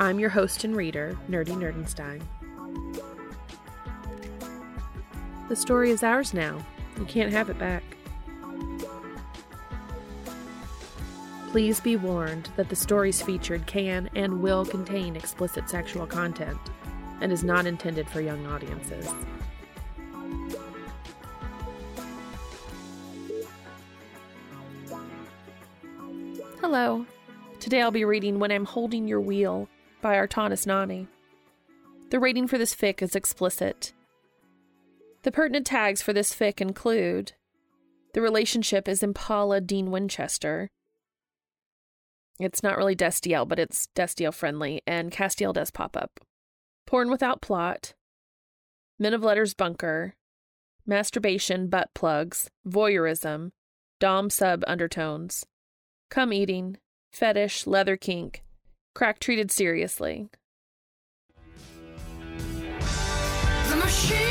I'm your host and reader, Nerdy Nerdenstein. The story is ours now. You can't have it back. Please be warned that the stories featured can and will contain explicit sexual content and is not intended for young audiences. Hello. Today I'll be reading When I'm Holding Your Wheel by ArtanisNaanie. The rating for this fic is explicit. The pertinent tags for this fic include the relationship is Impala Dean Winchester. It's not really Destiel, but it's Destiel friendly, and Castiel does pop up. Porn without plot, Men of Letters bunker, masturbation butt plugs, voyeurism, dom sub undertones, cum eating, fetish, leather kink, crack treated seriously. The machine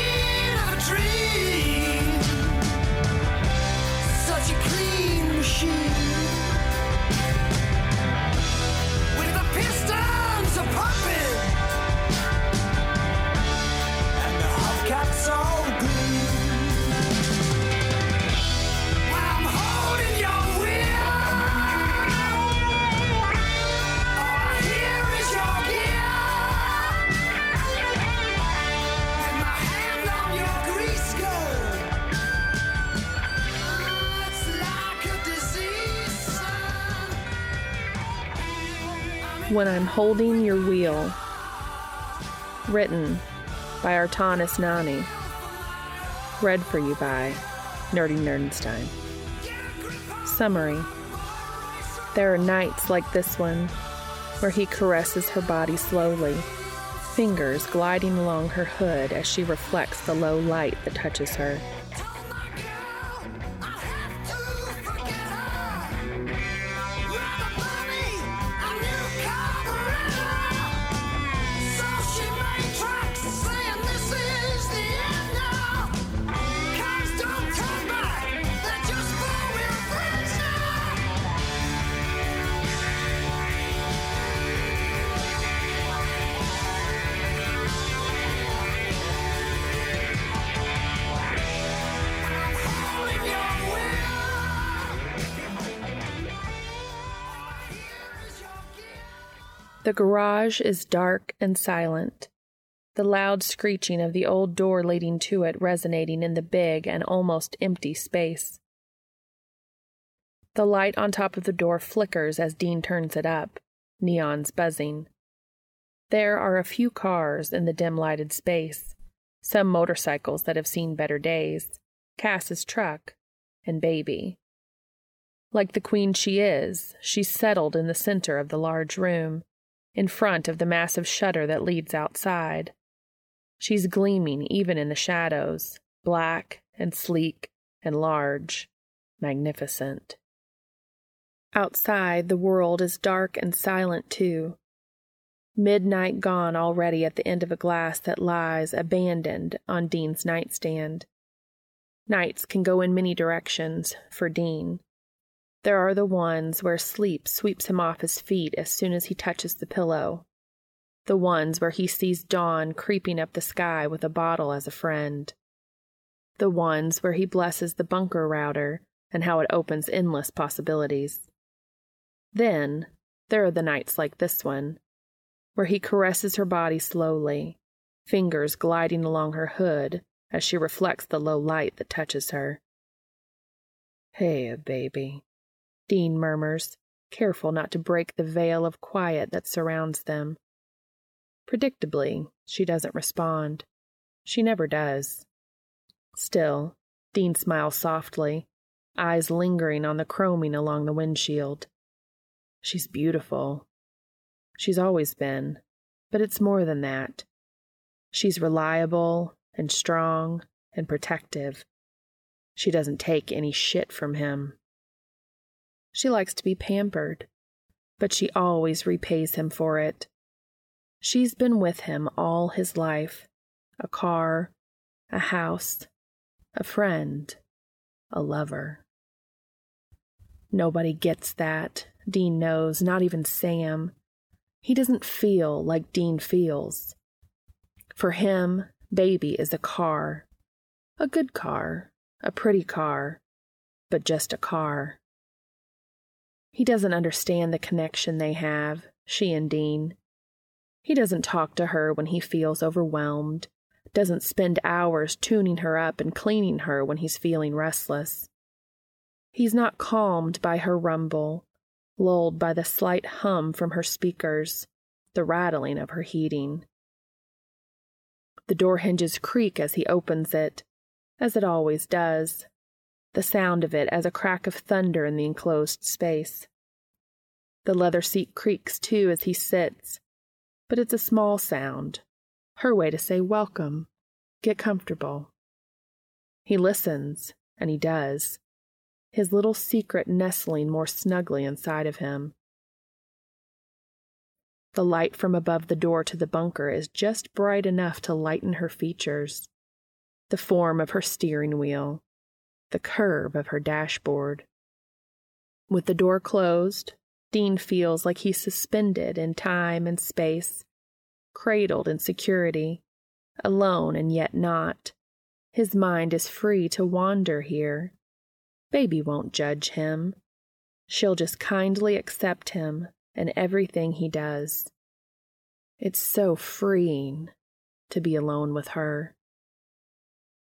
When I'm Holding Your Wheel. Written by ArtanisNaanie. Read for you by Nerdy Nerdenstein. Summary There are nights like this one where he caresses her body slowly, fingers gliding along her hood as she reflects the low light that touches her. The garage is dark and silent, the loud screeching of the old door leading to it resonating in the big and almost empty space. The light on top of the door flickers as Dean turns it up, neons buzzing. There are a few cars in the dim lighted space, some motorcycles that have seen better days, Cas's truck, and Baby. Like the queen she is, she's settled in the center of the large room, in front of the massive shutter that leads outside. She's gleaming even in the shadows, black and sleek and large, magnificent. Outside, the world is dark and silent too. Midnight gone already at the end of a glass that lies abandoned on Dean's nightstand. Nights can go in many directions for Dean. There are the ones where sleep sweeps him off his feet as soon as he touches the pillow. The ones where he sees dawn creeping up the sky with a bottle as a friend. The ones where he blesses the bunker router and how it opens endless possibilities. Then, there are the nights like this one, where he caresses her body slowly, fingers gliding along her hood as she reflects the low light that touches her. Hey, baby, Dean murmurs, careful not to break the veil of quiet that surrounds them. Predictably, she doesn't respond. She never does. Still, Dean smiles softly, eyes lingering on the chroming along the windshield. She's beautiful. She's always been. but it's more than that. She's reliable and strong and protective. She doesn't take any shit from him. She likes to be pampered, but she always repays him for it. She's been with him all his life a car, a house, a friend, a lover. Nobody gets that. Dean knows, not even Sam. He doesn't feel like Dean feels. For him, Baby is a car. A good car, a pretty car, but just a car. He doesn't understand the connection they have, she and Dean. He doesn't talk to her when he feels overwhelmed, doesn't spend hours tuning her up and cleaning her when he's feeling restless. He's not calmed by her rumble, lulled by the slight hum from her speakers, the rattling of her heating. The door hinges creak as he opens it, as it always does, the sound of it as a crack of thunder in the enclosed space. The leather seat creaks too as he sits, but it's a small sound, her way to say welcome, get comfortable. He listens, and he does, his little secret nestling more snugly inside of him. The light from above the door to the bunker is just bright enough to lighten her features the form of her steering wheel, the curve of her dashboard. With the door closed, Dean feels like he's suspended in time and space, cradled in security, alone and yet not. His mind is free to wander here. Baby won't judge him. She'll just kindly accept him and everything he does. It's so freeing to be alone with her.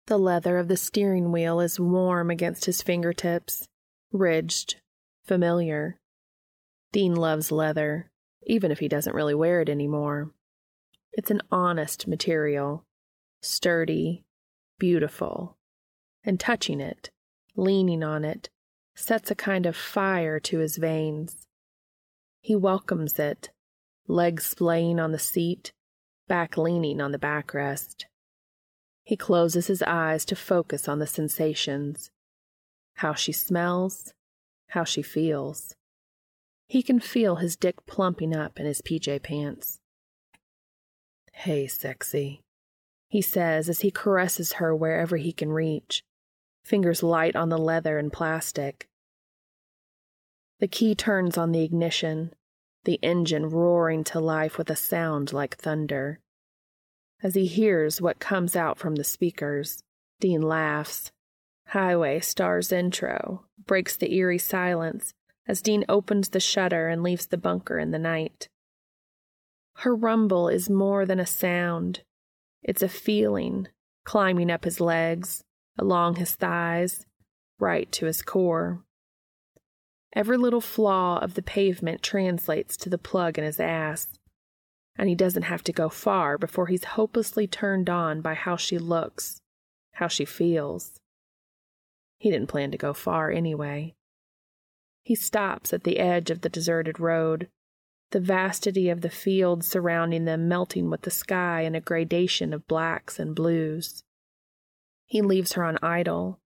The leather of the steering wheel is warm against his fingertips, ridged, familiar. Dean loves leather, even if he doesn't really wear it anymore. It's an honest material, sturdy, beautiful, and touching it, leaning on it, sets a kind of fire to his veins. He welcomes it, legs splaying on the seat, back leaning on the backrest. He closes his eyes to focus on the sensations how she smells, how she feels. He can feel his dick plumping up in his PJ pants. Hey, sexy, he says as he caresses her wherever he can reach, fingers light on the leather and plastic. The key turns on the ignition, the engine roaring to life with a sound like thunder. As he hears what comes out from the speakers, Dean laughs. Highway Star's intro breaks the eerie silence as Dean opens the shutter and leaves the bunker in the night. Her rumble is more than a sound, it's a feeling climbing up his legs, along his thighs, right to his core. Every little flaw of the pavement translates to the plug in his ass, and he doesn't have to go far before he's hopelessly turned on by how she looks, how she feels. He didn't plan to go far anyway. He stops at the edge of the deserted road, the vastity of the fields surrounding them melting with the sky in a gradation of blacks and blues. He leaves her on idle,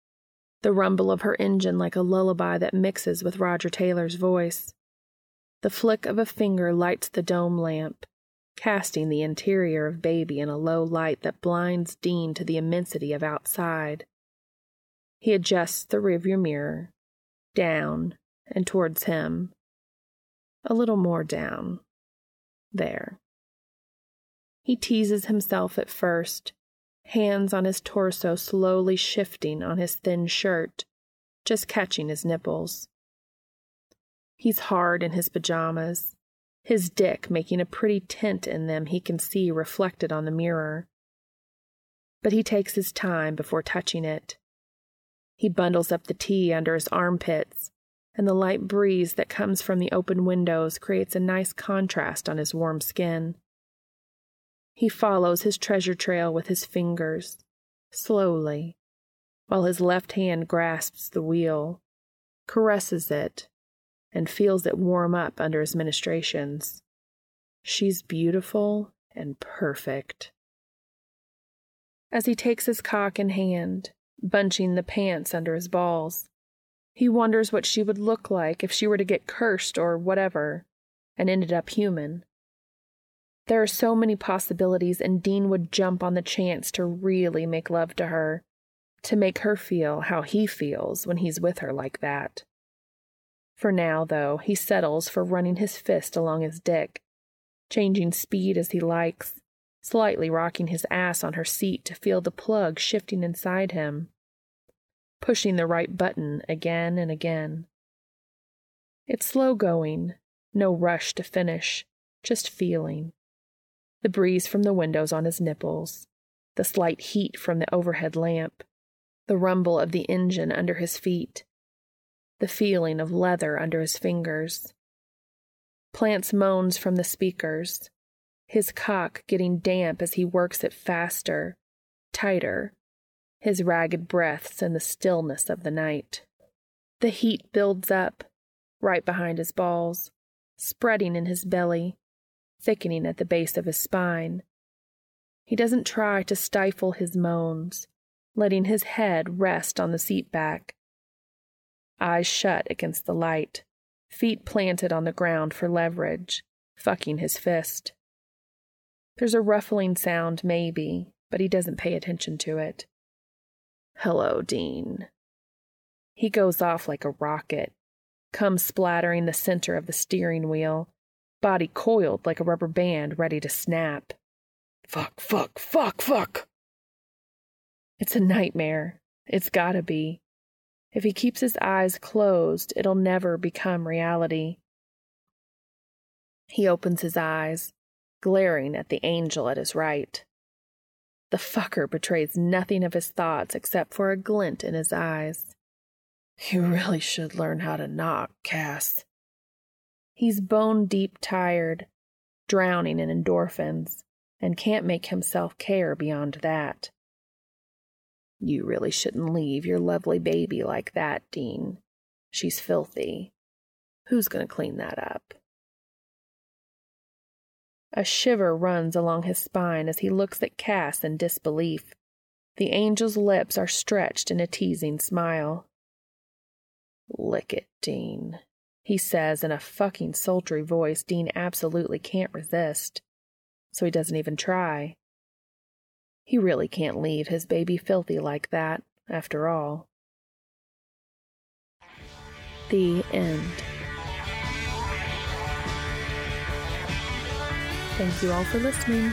the rumble of her engine like a lullaby that mixes with Roger Taylor's voice. The flick of a finger lights the dome lamp, casting the interior of Baby in a low light that blinds Dean to the immensity of outside. He adjusts the rearview mirror, down and towards him. A little more down. There. He teases himself at first, hands on his torso slowly shifting on his thin shirt, just catching his nipples. He's hard in his pajamas, his dick making a pretty tint in them he can see reflected on the mirror. But he takes his time before touching it. He bundles up the tee under his armpits, and the light breeze that comes from the open windows creates a nice contrast on his warm skin. He follows his treasure trail with his fingers, slowly, while his left hand grasps the wheel, caresses it, and feels it warm up under his ministrations. She's beautiful and perfect. As he takes his cock in hand, bunching the pants under his balls, he wonders what she would look like if she were to get cursed or whatever and ended up human. There are so many possibilities, and Dean would jump on the chance to really make love to her, to make her feel how he feels when he's with her like that. For now, though, he settles for running his fist along his dick, changing speed as he likes, slightly rocking his ass on her seat to feel the plug shifting inside him, pushing the right button again and again. It's slow going, no rush to finish, just feeling the breeze from the windows on his nipples, the slight heat from the overhead lamp, the rumble of the engine under his feet, the feeling of leather under his fingers. Plants moans from the speakers, his cock getting damp as he works it faster, tighter, his ragged breaths in the stillness of the night. The heat builds up, right behind his balls, spreading in his belly, thickening at the base of his spine. He doesn't try to stifle his moans, letting his head rest on the seat back. Eyes shut against the light, feet planted on the ground for leverage, fucking his fist. There's a ruffling sound, maybe, but he doesn't pay attention to it. Hello, Dean. He goes off like a rocket, comes splattering the center of the steering wheel, body coiled like a rubber band ready to snap. Fuck, fuck, fuck, fuck. It's a nightmare. It's gotta be. If he keeps his eyes closed, it'll never become reality. He opens his eyes, glaring at the angel at his right. The fucker betrays nothing of his thoughts except for a glint in his eyes. You really should learn how to knock, Cas. He's bone deep tired, drowning in endorphins, and can't make himself care beyond that. You really shouldn't leave your lovely baby like that, Dean. She's filthy. Who's going to clean that up? A shiver runs along his spine as he looks at Cas in disbelief. The angel's lips are stretched in a teasing smile. Lick it, Dean he says in a fucking sultry voice Dean absolutely can't resist, so he doesn't even try. He really can't leave his baby filthy like that, after all. The end. Thank you all for listening.